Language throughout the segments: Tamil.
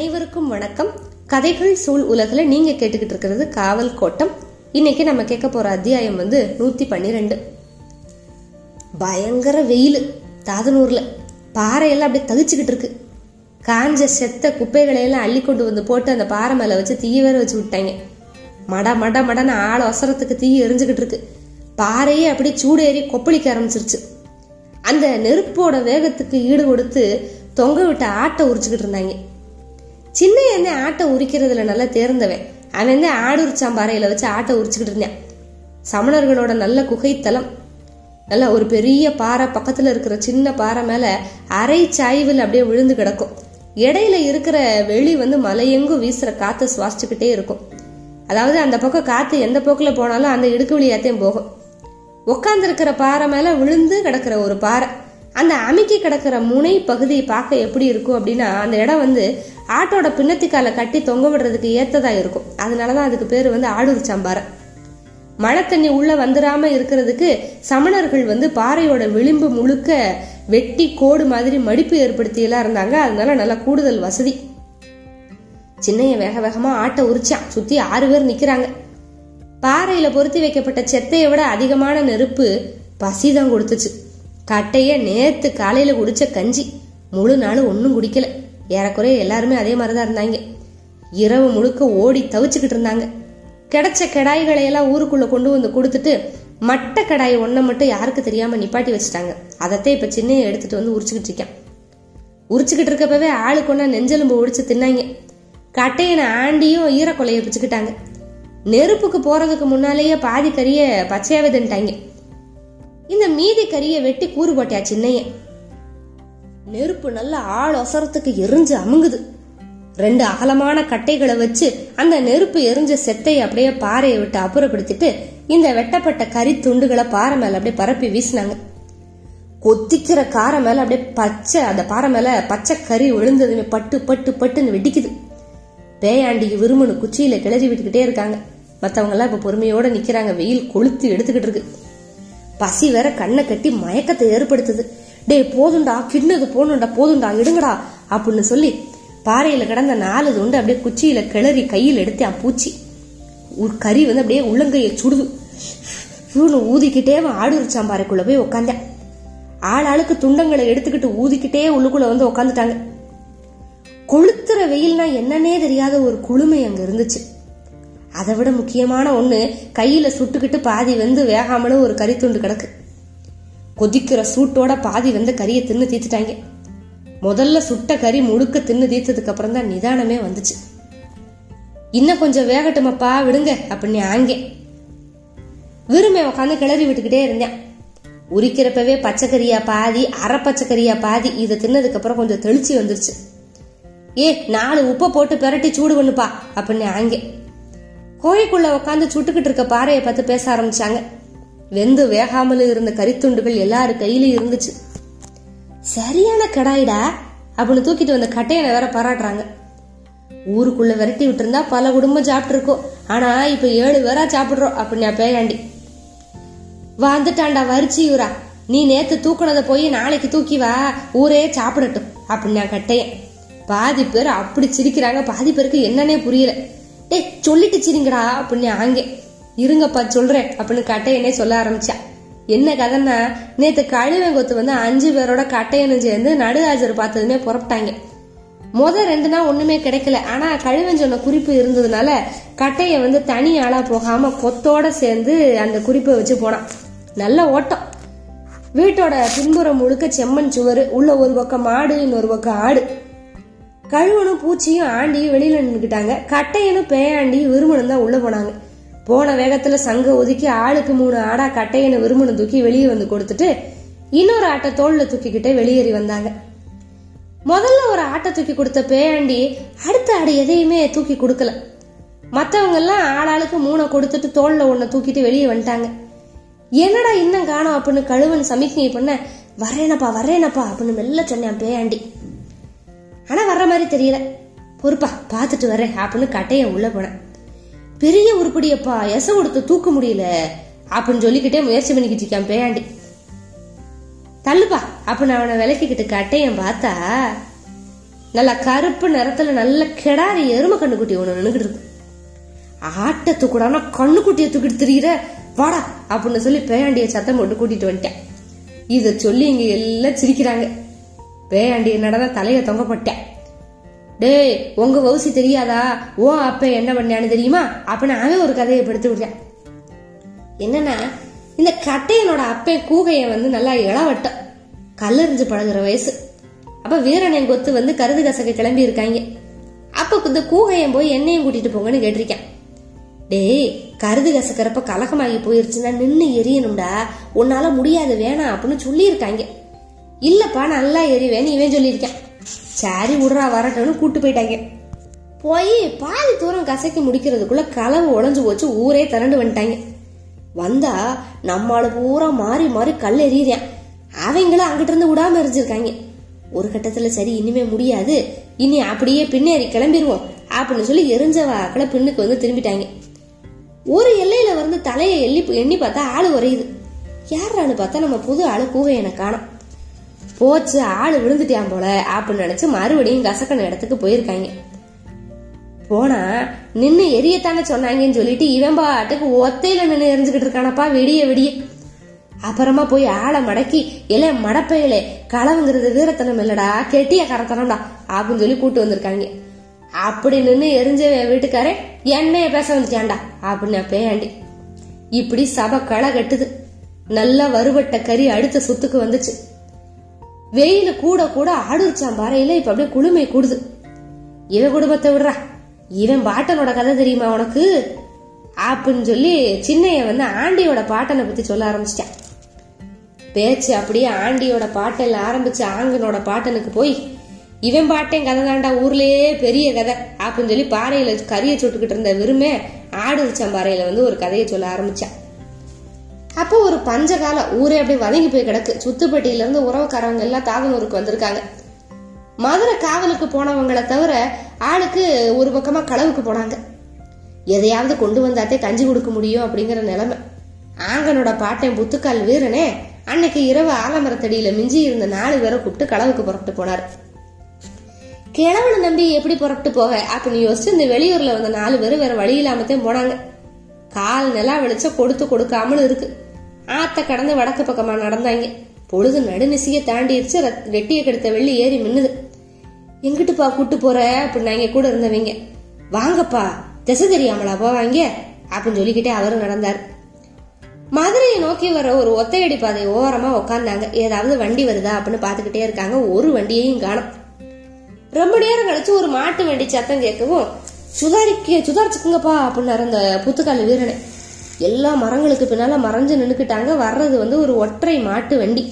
அனைவருக்கும் வணக்கம். கதைகள் சூழ் உலகில் நீங்க கேட்டுக்கிட்டு இருக்கிறது காவல் கோட்டம். இன்னைக்கு நம்ம கேட்க போற அத்தியாயம் வந்து நூத்தி பன்னிரெண்டு. பயங்கர வெயில் தாதனூர்ல. பாறையெல்லாம் அப்படியே தகிச்சுக்கிட்டு இருக்கு. காஞ்ச செத்த குப்பைகளை எல்லாம் அள்ளி கொண்டு வந்து போட்டு அந்த பாறை மேல வச்சு தீ வேற வச்சு விட்டாங்க. மட மட மடன்னு ஆள் அவசரத்துக்கு தீ எரிஞ்சுக்கிட்டு இருக்கு. பாறையே அப்படியே சூடேறி கொப்பளிக்க ஆரம்பிச்சிருச்சு. அந்த நெருப்போட வேகத்துக்கு ஈடு கொடுத்து தொங்க விட்ட ஆட்டை உரிச்சுக்கிட்டு இருந்தாங்க. சின்ன என்ன ஆட்டை உரிக்கிறதுல நல்லா தேர்ந்தவன். அவன் வந்து ஆடு உரிச்சாம்பாறையில வச்சு ஆட்டை உரிச்சுக்கிட்டு இருந்தான். சமணர்களோட நல்ல குகைத்தலம். நல்ல ஒரு பெரிய பாறை பக்கத்துல இருக்கிற சின்ன பாறை மேல அரை சாய்வில் அப்படியே விழுந்து கிடக்கும். இடையில இருக்கிற வெளி வந்து மலையெங்கும் வீசுற காத்து சுவாசிச்சுக்கிட்டே இருக்கும். அதாவது அந்த பக்கம் காத்து எந்த போக்குல போனாலும் அந்த இடுக்கு வழியாத்தையும் போகும். உட்காந்துருக்கிற பாறை மேல விழுந்து கிடக்கிற ஒரு பாறை. அந்த அமைக்கி கிடக்கிற முனை பகுதியை பார்க்க எப்படி இருக்கும் அப்படின்னா அந்த இடம் வந்து ஆட்டோட பின்னத்திக்கால கட்டி தொங்க விடுறதுக்கு ஏத்ததா இருக்கும். அதனாலதான் அதுக்கு பேர் வந்து ஆடூர் சம்பாரம் மழை தண்ணி உள்ள வந்துடாம இருக்கிறதுக்கு சமணர்கள் வந்து பாறையோட விளிம்பு முழுக்க வெட்டி கோடு மாதிரி மடிப்பு ஏற்படுத்தி எல்லாம் இருந்தாங்க. அதனால நல்லா கூடுதல் வசதி. சின்னைய வேக வேகமா ஆட்டை உரிச்சான். சுத்தி ஆறு பேர் நிக்கிறாங்க. பாறையில பொருத்தி வைக்கப்பட்ட செத்தையை விட அதிகமான நெருப்பு பசிதான் கொடுத்துச்சு. கட்டைய நேத்து காலையில குடிச்ச கஞ்சி. முழு நாள் ஒன்றும் குடிக்கல. ஏறக்குறைய எல்லாருமே அதே மாதிரி தான் இருந்தாங்க. இரவு முழுக்க ஓடி தவிச்சுக்கிட்டு இருந்தாங்க. கிடைச்ச கடாய்களை எல்லாம் ஊருக்குள்ள கொண்டு வந்து கொடுத்துட்டு மட்ட கடாய் ஒன்றை மட்டும் யாருக்கு தெரியாம நிப்பாட்டி வச்சுட்டாங்க. அதைத்தான் இப்ப சின்னையை எடுத்துட்டு வந்து உரிச்சுக்கிட்டு இருக்கேன். உரிச்சுக்கிட்டு இருக்கப்பவே ஆளுக்கு ஒன்னா நெஞ்செலும்பு ஒடிச்சு தின்னாங்க. கட்டையனை ஆண்டியும் ஈரக்கொலையை பிச்சுக்கிட்டாங்க. நெருப்புக்கு போறதுக்கு முன்னாலேயே பாதி கறிய பச்சையாவே தின்ட்டாங்க இந்த மீதி கறியை வெட்டி கூறு போட்டியா சின்னையன் நெருப்பு நல்ல ஆள் ஒசரத்துக்கு எரிஞ்சு அமுங்குது. ரெண்டு அகலமான கட்டைகளை வச்சு அந்த நெருப்பு எரிஞ்ச செத்தை அப்படியே பாறையை விட்டு அப்புறப்படுத்திட்டு இந்த வெட்டப்பட்ட கறி துண்டுகளை பாறை மேல அப்படியே பரப்பி வீசினாங்க. கொத்திக்கிற காரை மேல அப்படியே பச்சை அந்த பாறை மேல பச்சை கறி விழுந்ததுமே பட்டு பட்டு பட்டுன்னு வெடிக்குது. பேயாண்டிக்கு விரும்புன்னு குச்சியில கிளறி விட்டுக்கிட்டே இருக்காங்க. மத்தவங்க எல்லாம் இப்ப பொறுமையோட நிக்கிறாங்க. வெயில் கொளுத்து எடுத்துக்கிட்டு இருக்கு. பசி வேற கண்ணை கட்டி மயக்கத்தை ஏற்படுத்துது. டே போதுண்டா கிண்ணது போகணுண்டா போதுண்டா எடுங்கடா அப்படின்னு சொல்லி பாறையில கிடந்த நாலு துண்டு அப்படியே குச்சியில கிளறி கையில் எடுத்து பூச்சி. ஒரு கறி வந்து அப்படியே உள்ளங்கையை சுடுது. இவனு ஊதிக்கிட்டே அவன் ஆடு சாம்பாறைக்குள்ள போய் உட்காந்தேன் ஆள் ஆளுக்கு துண்டங்களை எடுத்துக்கிட்டு ஊதிக்கிட்டே உள்ளுக்குள்ள வந்து உட்காந்துட்டாங்க கொளுத்துற வெயில்னா என்னன்னே தெரியாத ஒரு குளுமை அங்க இருந்துச்சு. அதை விட முக்கியமான ஒண்ணு கையில சுட்டுக்கிட்டு பாதி வந்து வேகாமலும் ஒரு கறி துண்டு கிடக்கு. கொதிக்கிற சூட்டோட பாதி வந்து கறியை தின்னு தீத்துட்டாங்க முதல்ல சுட்ட கறி முழுக்க தின்னு தீர்த்ததுக்கு அப்புறம் தான் நிதானமே வந்துச்சு. இன்னும் கொஞ்சம் வேகட்டுமப்பா விடுங்க அப்படின்னு ஆங்கே. விரும்பி உட்காந்து கிளறி விட்டுக்கிட்டே இருந்தேன். உரிக்கிறப்பவே பச்சைக்கறியா பாதி அரை பச்சைக்கறியா பாதி இதை தின்னதுக்கு அப்புறம் கொஞ்சம் தெளிச்சு வந்துருச்சு. ஏ நாலு உப்பை போட்டு பெரட்டி சூடு பண்ணுப்பா அப்படின்னு ஆங்கே. கோழிக்குள்ள உட்காந்து சுட்டுக்கிட்டு இருக்க பாறையை பார்த்து பேச ஆரம்பிச்சாங்க. வெந்து வேகாமல் இருந்த கறித்துண்டுகள் எல்லாரு கையிலயும் இருந்துச்சு. சரியான கடாயிடா அப்படின்னு தூக்கிட்டு வந்த கட்டையனை வேற பாராட்டுறாங்க. ஊருக்குள்ள விரட்டி விட்டுருந்தா பல குடும்பம் சாப்பிட்டுருக்கோம். ஆனா இப்ப ஏழு பேரா சாப்பிடுறோம் அப்படின்னு பேயாண்டி. வந்துட்டான்டா வரிச்சி இவரா. நீ நேத்து தூக்குனதை போய் நாளைக்கு தூக்கி வா ஊரே சாப்பிடட்டும் அப்படின்னா கட்டையன். பாதி பேர் அப்படி சிரிக்கிறாங்க பாதி பேருக்கு என்னன்னே புரியல. டேய் சொல்லிட்டு சிரிங்கடா அப்படின்னு ஆங்கே. இருங்கப்பா சொல்றேன். அப்படின்னு கட்டையனே சொல்ல ஆரம்பிச்சா. என்ன கதைன்னா நேத்து கழுவங்கொத்து வந்து அஞ்சு பேரோட கட்டையனும் சேர்ந்து நடுராஜர் பார்த்ததுமே புறப்பட்டாங்க. முத ரெண்டு நாள் ஒண்ணுமே கிடைக்கல. ஆனா கழுவன் சொன்ன குறிப்பு இருந்ததுனால கட்டைய வந்து தனி ஆளா போகாம கொத்தோட சேர்ந்து அந்த குறிப்பை வச்சு போனான். நல்ல ஓட்டம். வீட்டோட பின்புறம் முழுக்க செம்மண் சுவர் உள்ள ஒரு பக்கம் மாடு இன்னொரு பக்கம் ஆடு. கழுவனும் பூச்சியும் ஆண்டியும் வெளியில நின்றுக்கிட்டாங்க கட்டையனும் பேயாண்டியும் விரும்பணும் தான் உள்ள போனாங்க. போன வேகத்துல சங்க ஒதுக்கி ஆளுக்கு மூணு ஆடா கட்டையனை விருமனை தூக்கி வெளியே வந்து கொடுத்துட்டு இன்னொரு ஆட்டை தோல்ல தூக்கிக்கிட்டே வெளியேறி வந்தாங்க. முதல்ல ஒரு ஆட்டை தூக்கி கொடுத்த பேயாண்டி அடுத்த ஆடு எதையுமே தூக்கி கொடுக்கல. மத்தவங்க எல்லாம் ஆளாளுக்கு மூணை கொடுத்துட்டு தோல்ல ஒன்றை தூக்கிட்டு வெளியே வந்துட்டாங்க. என்னடா இன்னும் காணோம் அப்படின்னு கழுவன் சமிக்ஞை பண்ண வரேனப்பா வரேனப்பா அப்படின்னு மெல்ல சொன்னான் பேயாண்டி. ஆனா வர்ற மாதிரி தெரியல. பொறுப்பா பார்த்துட்டு வரேன் அப்படின்னு கட்டைய உள்ள போனேன். பெரிய உருப்படியப்பா எச கொடுத்து தூக்க முடியல. அப்படின்னு சொல்லிக்கிட்டே முயற்சி பண்ணிக்கிட்டு இருக்கான் பேயாண்டி. தள்ளுப்பா அப்படின்னு அவனை விளக்கிக்கிட்டு கட்டையன் பார்த்தா நல்ல கருப்பு நிறத்துல நல்ல கிடாரி எருமை கண்ணுக்குட்டி ஒண்ணு நின்னுகிட்டு இருக்கு. ஆட்டை தூக்குடானா கண்ணுக்குட்டியை தூக்கிட்டு திரியிற வாடா அப்படின்னு சொல்லி பேயாண்டிய சத்தம் போட்டு கூட்டிட்டு வந்துட்டேன். இத சொல்லி இங்க எல்லாம் சிரிக்கிறாங்க. பேயாண்டிய நடந்தா தலைய தொங்கப்பட்டேன் டே டேய் உங்க வவுசி தெரியாதா? ஓ அப்ப என்ன பண்ணான்னு தெரியுமா? அப்ப நானே ஒரு கதையை படுத்து விடுறேன் என்னன்னா இந்த கட்டையனோட அப்பே கூகைய வந்து நல்லா இளவட்டம். கல்லறிஞ்சு பழகுற வயசு. அப்ப வீரனை கொத்து வந்து கருது கசக்க கிளம்பி இருக்காங்க. அப்ப இந்த கூகையன் போய் என்னையும் கூட்டிட்டு போங்கன்னு கேட்டிருக்கேன். டேய் கருது கசக்கிறப்ப கலகமாகி போயிருச்சுன்னா நின்று எரியணும்டா. உன்னால முடியாது வேணாம் அப்படின்னு சொல்லியிருக்காங்க. இல்லப்பா நல்லா எரிவேன்னு இவன் சொல்லியிருக்கேன். சரி விடுறா வரட்டும்னு கூட்டு போயிட்டாங்க. போய் பாதி தூரம் கசக்கி முடிக்கிறதுக்குள்ள கலவு உடஞ்சு போச்சு ஊரே திரண்டு வந்துட்டாங்க. வந்தா நம்மால பூரா மாறி மாறி கல் எறியறேன். அவங்களும் அங்கிட்ட இருந்து விடாம எரிஞ்சிருக்காங்க. ஒரு கட்டத்துல சரி இனிமே முடியாது. இனி அப்படியே பின்னேறி கிளம்பிடுவோம் அப்படின்னு சொல்லி எரிஞ்ச வாக்கில் பின்னுக்கு வந்து திரும்பிட்டாங்க. ஒரு எல்லையில வந்து தலையை எள்ளி எண்ணி பார்த்தா ஆள் உறையுது. யாரான்னு பார்த்தா நம்ம புது ஆளு கூகையனை காணும். போச்சு ஆள் விழுந்துட்டான் போல அப்படின்னு நினைச்சு மறுபடியும் கசக்கன இடத்துக்கு போயிருக்காங்க. போனா நின்னு எரியத்தானே சொன்னாங்கன்னு சொல்லிட்டு இவன் பாட்டுக்கு ஒத்தையில நின்னு எரிஞ்சுக்கிட்டு இருக்கானப்பா விடிய விடிய. அப்புறமா போய் ஆளை மடக்கி இல்ல மடப்பையிலே களவுங்கிறது வீரத்தனம் இல்லடா கெட்டிய கரத்தனம்டா அப்படின்னு சொல்லி கூட்டு வந்திருக்காங்க. அப்படி நின்னு எரிஞ்ச வீட்டுக்காரன் என்னைய பேச வந்துட்டான்டா அப்படின்னு பேயாண்டி. இப்படி சபை களை கட்டுது. நல்லா வறுபட்ட கறி அடுத்த சுத்துக்கு வந்துச்சு. வெயில கூட கூட ஆடுச்சான் பாறையில இப்ப அப்படியே குளுமை கூடுது. இவன் குடும்பத்தை விடுறா. இவன் பாட்டனோட கதை தெரியுமா உனக்கு? அப்படின்னு சொல்லி சின்னைய வந்து ஆண்டியோட பாட்டனை பத்தி சொல்ல ஆரம்பிச்சிட்டான். பேச்சு அப்படியே ஆண்டியோட பாட்டில் ஆரம்பிச்சு ஆங்கனோட பாட்டனுக்கு போய் இவன் பாட்டேன் கதை தாண்டா ஊர்லயே பெரிய கதை. அப்படின்னு சொல்லி பாறையில கறியை சுட்டுக்கிட்டு இருந்த வெறுமே ஆடுச்சான் பாறையில வந்து ஒரு கதையை சொல்ல ஆரம்பிச்சான். அப்போ ஒரு பஞ்சகால ஊரே அப்படியே வதங்கி போய் கிடக்கு. சுத்துப்பட்டியில இருந்து உறவுக்காரவங்க எல்லாம் தாகனூருக்கு வந்திருக்காங்க. மதுரை காவலுக்கு போனவங்களை தவிர ஆளுக்கு ஒரு பக்கமா களவுக்கு போனாங்க. எதையாவது கொண்டு வந்தாத்தே கஞ்சி கொடுக்க முடியும் அப்படிங்கிற நிலைமை. ஆங்கனோட பாட்டன் புத்துக்கால் வீரனே அன்னைக்கு இரவு ஆலமரத்தடியில மிஞ்சி இருந்த நாலு பேரை கூப்பிட்டு களவுக்கு புறப்பட்டு போனார். கிழவனை நம்பி எப்படி புறப்பட்டு போக அப்படின்னு யோசிச்சு இந்த வெளியூர்ல வந்த நாலு பேர் வேற வழி இல்லாமத்தையும் போனாங்க. கால் நிலா வெளிச்சம் கொடுத்து கொடுக்காமல் இருக்கு. ஆத்த கடந்து வடக்கு பக்கமா நடந்தாங்க. பொழுது நடுநிசிய தாண்டிடுச்சு வெட்டியை கெடுத்த வெள்ளி ஏறி மின்னுது. எங்கிட்டுப்பா கூட்டு போற? அப்படின்னாங்க கூட இருந்தவங்க. வாங்கப்பா திசை தெரியாமலா போவாங்க? அப்படின்னு சொல்லிக்கிட்டே அவரும் நடந்தார். மதுரையை நோக்கி வர ஒரு ஒத்தையடி பாதை ஓரமா உக்காந்தாங்க. ஏதாவது வண்டி வருதா அப்படின்னு பாத்துக்கிட்டே இருக்காங்க. ஒரு வண்டியையும் காணும். ரொம்ப நேரம் கழிச்சு ஒரு மாட்டு வண்டி சத்தம் கேட்கவும் சுதாரிக்க சுதாரிச்சுக்குங்கப்பா அப்படின்னாரு அந்த புத்துக்கால் வீரனை. எல்லா மரங்களுக்கு பின்னால மறைஞ்சு நின்றுக்கிட்டாங்க வர்றது வந்து ஒரு ஒற்றை மாட்டு வண்டி.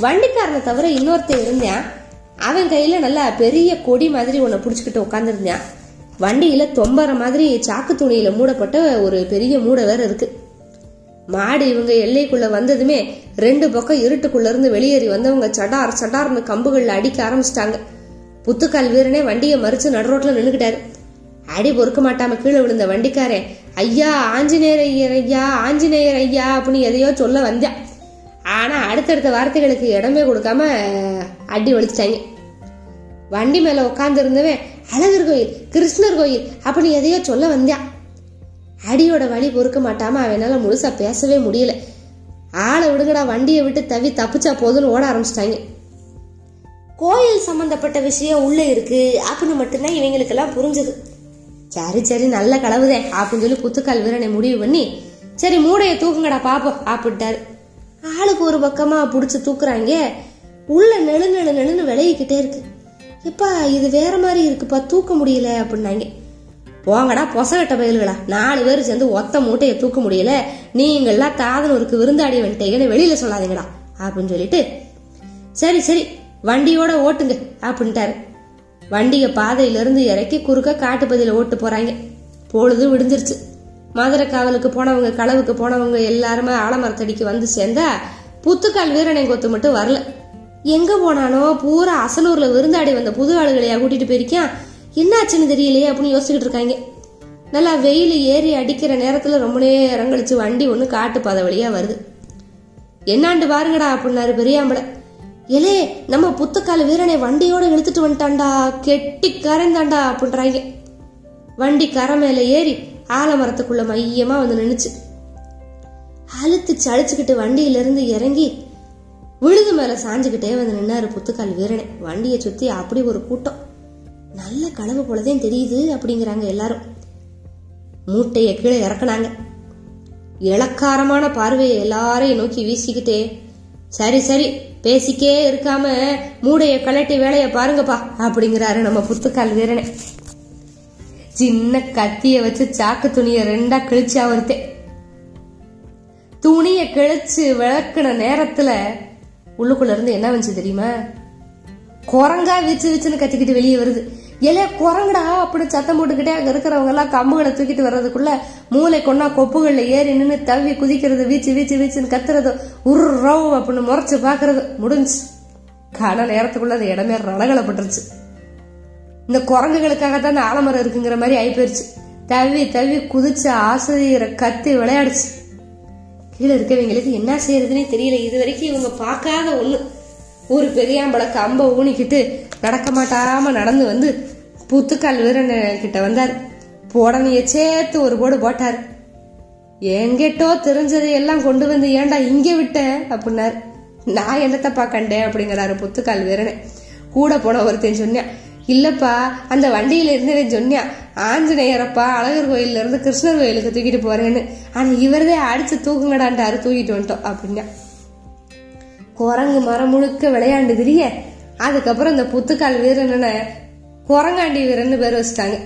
வண்டிக்காரனை தவிர இன்னொருத்தன் இருந்தான். அவன் கையில நல்லா பெரிய கொடி மாதிரி ஒன்ன பிடிச்சிக்கிட்டு உட்காந்துருந்தான் வண்டியில தொம்பற மாதிரி சாக்கு துணியில மூடப்பட்ட ஒரு பெரிய மூடை வேற இருக்கு. மாடு இவங்க எல்லைக்குள்ள வந்ததுமே ரெண்டு பக்கம் இருட்டுக்குள்ள இருந்து வெளியேறி வந்தவங்க சடார் சடார்னு கம்புகள்ல அடிக்க ஆரம்பிச்சிட்டாங்க. புத்துக்கால் வீரனே வண்டியை மறிச்சு நடுரோட்ல நின்றுக்கிட்டாரு அடி பொறுக்க மாட்டாம கீழே விழுந்த வண்டிக்காரன் ஐயா ஆஞ்சநேயர் ஐயர் ஐயா ஆஞ்சநேயர் ஐயா அப்படின்னு எதையோ சொல்ல வந்தான் ஆனா அடுத்தடுத்த வார்த்தைகளுக்கு இடமே கொடுக்காம அடி ஒழிச்சிட்டாங்க. வண்டி மேல உட்கார்ந்து இருந்தவன் அழகர் கோயில் கிருஷ்ணர் கோயில் அப்படின்னு எதையோ சொல்ல வந்தான் அடியோட வழி பொறுக்க மாட்டாம அவனால முழுசா பேசவே முடியல. ஆளை விடுங்கடா வண்டியை விட்டு தவி தப்பிச்சா போதும்னு ஓட ஆரம்பிச்சிட்டாங்க. கோயில் சம்பந்தப்பட்ட விஷயம் உள்ள இருக்கு அப்படின்னு மட்டும்தான் இவங்களுக்கெல்லாம் புரிஞ்சது. சரி சரி நல்ல கலவுதே அப்படின்னு சொல்லி புத்துக்கால் வீரனை முடிவு பண்ணி சரி மூடைய தூக்குங்கடா பாப்போம் அப்படின்ட்டாரு ஆளுக்கு ஒரு பக்கமா புடிச்சு தூக்குறாங்க. உள்ள நெழு நெழு நெழுன்னு விளையிக்கிட்டே இருக்கு. எப்பா இது வேற மாதிரி இருக்குப்பா தூக்க முடியல அப்படின்னாங்க. போங்கடா பொசகட்ட பயல்களா நாலு பேர் சேர்ந்து ஒத்த மூட்டையை தூக்க முடியல. நீங்கள்லாம் தாதனூருக்கு விருந்தாடி வந்துட்டீங்கன்னு வெளியில சொல்லாதீங்கடா அப்படின்னு சொல்லிட்டு சரி சரி வண்டியோட ஓட்டுங்க அப்படின்ட்டாரு. வண்டிய பாதையிலிருந்து இறக்கி குறுக்க காட்டுப்பதியில் ஓட்டு போறாங்க. பொழுது விடுஞ்சிருச்சு. மதுரை காவலுக்கு போனவங்க களவுக்கு போனவங்க எல்லாருமே ஆலமரத்தடிக்கு வந்து சேர்ந்தா புத்துக்கால் வீரனை கொத்து மட்டும் வரல. எங்க போனானோ பூரா அசலூர்ல விருந்தாடி வந்த புது ஆளுகளையா கூட்டிட்டு போயிருக்கான் என்னாச்சுன்னு தெரியலையே அப்படின்னு யோசிச்சுக்கிட்டு இருக்காங்க. நல்லா வெயில் ஏறி அடிக்கிற நேரத்துல ரொம்ப நேரம் கழிச்சு வண்டி ஒன்று காட்டு பாதை வழியா வருது. என்னாண்டு பாருங்கடா அப்படின்னாரு பெரியாம்பளை எலே நம்ம புத்துக்கால வீரனை வண்டியோட இழுத்துட்டு வந்துட்டான்டா. கெட்டி கரைந்தாண்டா அப்படின்றாங்க. வண்டி கரை மேல ஏறி ஆலமரத்துக்குள்ள மையமா வந்து நின்னுச்சு. அழுத்து சளிச்சுக்கிட்டு வண்டியில இருந்து இறங்கி விழுது மேல சாஞ்சுக்கிட்டே வந்து நின்னாரு புத்துக்கால் வீரனை. வண்டியை சுத்தி அப்படி ஒரு கூட்டம். நல்ல கனவு போலதான் தெரியுது அப்படிங்கிறாங்க எல்லாரும். மூட்டைய கீழே இறக்குனாங்க. இளக்காரமான பார்வையை எல்லாரையும் நோக்கி வீசிக்கிட்டே சரி சரி பேசிக்கே இருக்காம மூடைய கலட்டி வேலையை பாருங்கப்பா அப்படிங்கிறாரு நம்ம புத்துக்கால் வீரனை. சின்ன கத்திய வச்சு சாக்கு துணிய ரெண்டா கிழிச்சு அவர்த்தே துணிய கிழிச்சு விளக்குன நேரத்துல உள்ளுக்குள்ள இருந்து என்ன வந்துச்சு தெரியுமா? குரங்கா விச்சு விச்சுன்னு கத்திக்கிட்டு வெளியே வருது. எலே குரங்குடா அப்படி சத்தம் போட்டுக்கிட்டே அங்க இருக்கிறவங்க எல்லாம் கம்புகளை தூக்கிட்டு வர்றதுக்குள்ள மூளை கொண்டா கொப்புகள்ல ஏறி நின்று தவி குதிக்கிறது வீச்சு வீச்சு வீச்சுன்னு கத்துறது உருவ் அப்படின்னு முறைச்சு பாக்குறது முடிஞ்சு. கால நேரத்துக்குள்ள அந்த இடமே ரணகலப்பட்டுருச்சு இந்த குரங்குகளுக்காக தான் இந்த ஆலமரம் இருக்குங்கிற மாதிரி ஆகி போயிருச்சு தவி தவி குதிச்சு ஆசிரியரை கத்தி விளையாடுச்சு. கீழே இருக்கவங்களுக்கு என்ன செய்யறதுன்னே தெரியல. இது வரைக்கும் இவங்க பார்க்காத ஒண்ணு. ஒரு பெரியாம்பள கம்ப ஊனிக்கிட்டு நடக்க மாட்டாம நடந்து வந்து புத்துக்கால் வீரன் கிட்ட வந்தார். போடனைய சேர்த்து ஒரு போடு போட்டார். எங்கிட்டோ தெரிஞ்சதை எல்லாம் கொண்டு வந்து ஏன்டா இங்க விட்ட? அப்படின்னாரு. நான் என்னத்தப்பா கண்டேன் அப்படிங்கிறாரு புத்துக்கால் வீரனை. கூட போன ஒருத்தன் சொன்னேன் இல்லப்பா அந்த வண்டியில இருந்தவன் சொன்னான் ஆஞ்சநேயரப்பா அழகர் கோயில்ல இருந்து கிருஷ்ணர் கோயிலுக்கு தூக்கிட்டு போறேன்னு. ஆனா இவரதே அடிச்சு தூக்குங்கடான்ட்டாரு தூக்கிட்டு வந்துட்டோம் அப்படின்னா. குரங்கு மரம் முழுக்க விளையாண்டு திரிய அதுக்கப்புறம் இந்த புத்துக்கால் வீரனை குரங்காண்டி வீரன்னு பேர் வச்சுட்டாங்க.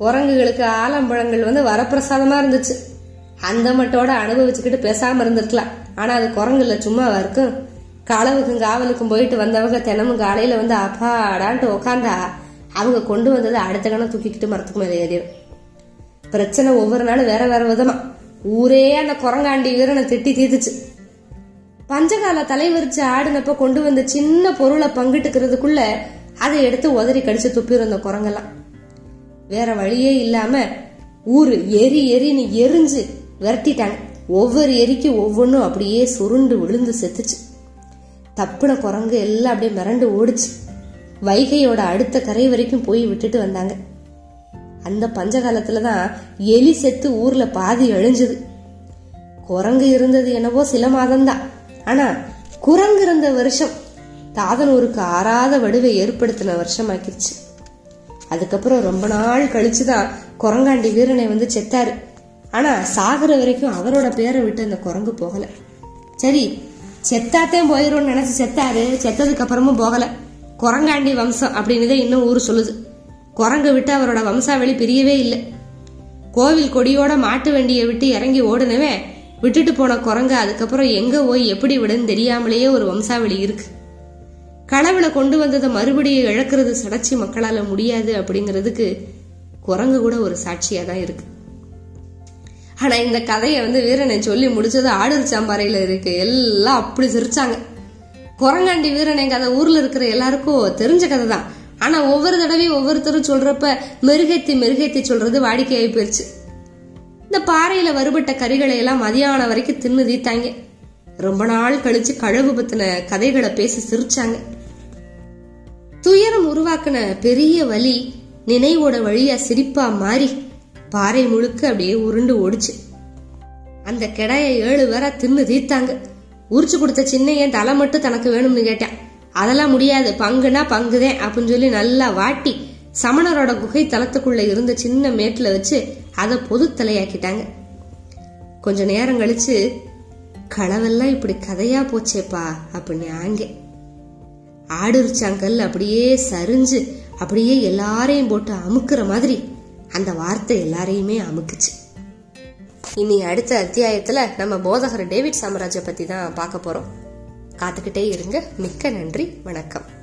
குரங்குகளுக்கு ஆலம்பழங்கள் வந்து வரப்பிரசாதமா இருந்துச்சு. அந்த மட்டோட அனுபவிச்சுக்கிட்டு பேசாம இருந்திருக்கலாம். ஆனா அது குரங்குல சும்மாவா இருக்கும் களவுக்கும் காவலுக்கும் போயிட்டு வந்தவங்க தினமும் காலையில வந்து அப்பாடான்ட்டு உக்காந்தா அவங்க கொண்டு வந்ததை அடுத்த கணம் தூக்கிக்கிட்டு மரத்துக்கு மேலே ஏறிடும் பிரச்சனை ஒவ்வொரு நாளும் வேற வேற விதமா. ஊரே அந்த குரங்காண்டி வீரனை திட்டி தீர்த்துச்சு பஞ்சகால தலைவரிச்சு ஆடினப்ப கொண்டு வந்த சின்ன பொருளை பங்கிட்டுக்கிறதுக்குள்ள அதை எடுத்து உதறி கடிச்சு துப்பிரும் குரங்கெல்லாம். வேற வழியே இல்லாம ஊரு எரி எரின்னு எரிஞ்சு விரட்டிட்டாங்க. ஒவ்வொரு எரிக்கு ஒவ்வொன்றும் அப்படியே சுருண்டு விழுந்து செத்துச்சு. தப்புன குரங்கு எல்லாம் அப்படியே மிரண்டு ஓடிச்சு. வைகையோட அடுத்த கரை வரைக்கும் போய் விட்டுட்டு வந்தாங்க. அந்த பஞ்சகாலத்துல தான் எலி செத்து ஊர்ல பாதி அழிஞ்சது. குரங்கு இருந்தது என்னவோ சில மாதம்தான். ஆனா குரங்கு இருந்த வருஷம் தாதனூருக்கு ஆறாத வடுவை ஏற்படுத்தின வருஷம் ஆக்கிருச்சு அதுக்கப்புறம் ரொம்ப நாள் கழிச்சுதான் குரங்காண்டி வீரனை வந்து செத்தாரு. ஆனா சாகுற வரைக்கும் அவரோட பேரை விட்டு அந்த குரங்கு போகல. சரி செத்தாத்தே போயிரும்னு நினைச்சு செத்தாரு செத்ததுக்கு அப்புறமும் போகல. குரங்காண்டி வம்சம் அப்படின்னு இன்னும் ஊர் சொல்லுது. குரங்கை விட்டு அவரோட வம்சாவளி பிரியவே இல்லை. கோவில் கொடியோட மாட்டு வண்டியை விட்டு இறங்கி ஓடுனவே விட்டுட்டு போன குரங்கு அதுக்கப்புறம் எங்க போய் எப்படி விடுன்னு தெரியாமலேயே ஒரு வம்சாவளி இருக்கு. கடவுளை கொண்டு வந்ததை மறுபடியும் இழக்கிறது சடைச்சி மக்களால முடியாது அப்படிங்கிறதுக்கு குரங்கு கூட ஒரு சாட்சியா தான் இருக்கு. ஆனா இந்த கதையை வந்து வீரனை சொல்லி முடிச்சது ஆடூர் சாம்பாறையில இருக்கு. எல்லாம் அப்படி சிரிச்சாங்க. குரங்காண்டி வீரனை கதை ஊர்ல இருக்கிற எல்லாருக்கும் தெரிஞ்ச கதை தான். ஆனா ஒவ்வொரு தடவையும் ஒவ்வொருத்தரும் சொல்றப்ப மெருகேத்தி மெருகேத்தி சொல்றது வாடிக்கையாகி போயிருச்சு. இந்த பாறையில வருபட்ட கறிகளை எல்லாம் மதியானம் வரைக்கும் தின்னு தீத்தாங்க ரொம்ப நாள் கழிச்சு கழவு பத்தின கதைகளை பேசி சிரிச்சாங்க. துயரம் உருவாக்குன பெரிய வலி நினைவோட வழியா சிரிப்பா மாறி பாறை முழுக்க அப்படியே உருண்டு ஓடிச்சு. அந்த கிடைய ஏழு பேரா தின்னு தீர்த்தாங்க. உரிச்சு கொடுத்த சின்னையன் தலை மட்டும் தனக்கு வேணும்னு கேட்டான். அதெல்லாம் முடியாது பங்குனா பங்குதேன் அப்படின்னு சொல்லி நல்லா வாட்டி சமணரோட குகை தளத்துக்குள்ள இருந்த சின்ன மேட்டில் வச்சு அதை பொது தலையாக்கிட்டாங்க. கொஞ்ச நேரம் கழிச்சு களவெல்லாம் இப்படி கதையா போச்சேப்பா அப்படின்னு ஆங்க ஆடுருச்சாங்கல் அப்படியே சரிஞ்சு அப்படியே எல்லாரையும் போட்டு அமுக்குற மாதிரி அந்த வார்த்தை எல்லாரையுமே அமுக்குச்சு. இனி அடுத்த அத்தியாயத்துல நம்ம போதகர் டேவிட் சாம்ராஜ்ய பத்தி தான் பார்க்க போறோம். காத்துக்கிட்டே இருங்க. மிக்க நன்றி. வணக்கம்.